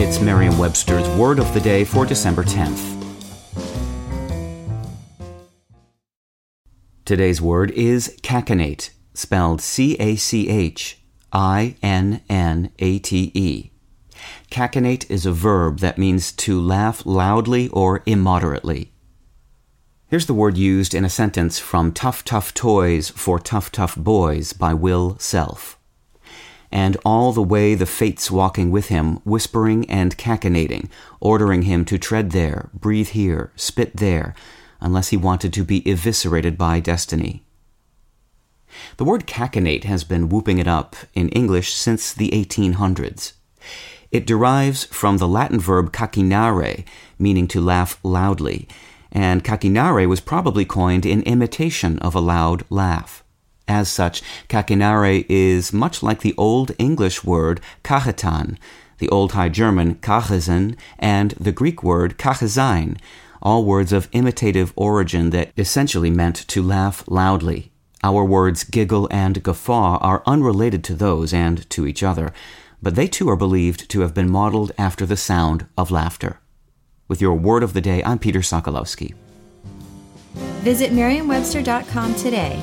It's Merriam-Webster's Word of the Day for December 10th. Today's word is cachinnate, spelled C-A-C-H I N N A T E. Cachinnate is a verb that means to laugh loudly or immoderately. Here's the word used in a sentence from Tough Tough Toys for Tough Tough Boys by Will Self. And all the way the fates walking with him, whispering and cachinnating, ordering him to tread there, breathe here, spit there, unless he wanted to be eviscerated by destiny. The word cachinnate has been whooping it up in English since the 1800s. It derives from the Latin verb cachinnare, meaning to laugh loudly, and cachinnare was probably coined in imitation of a loud laugh. As such, cachinnare is much like the Old English word ceahhetan, the Old High German kachazzen, and the Greek word kachazein, all words of imitative origin that essentially meant to laugh loudly. Our words giggle and guffaw are unrelated to those and to each other, but they too are believed to have been modeled after the sound of laughter. With your word of the day, I'm Peter Sokolowski. Visit Merriam-Webster.com today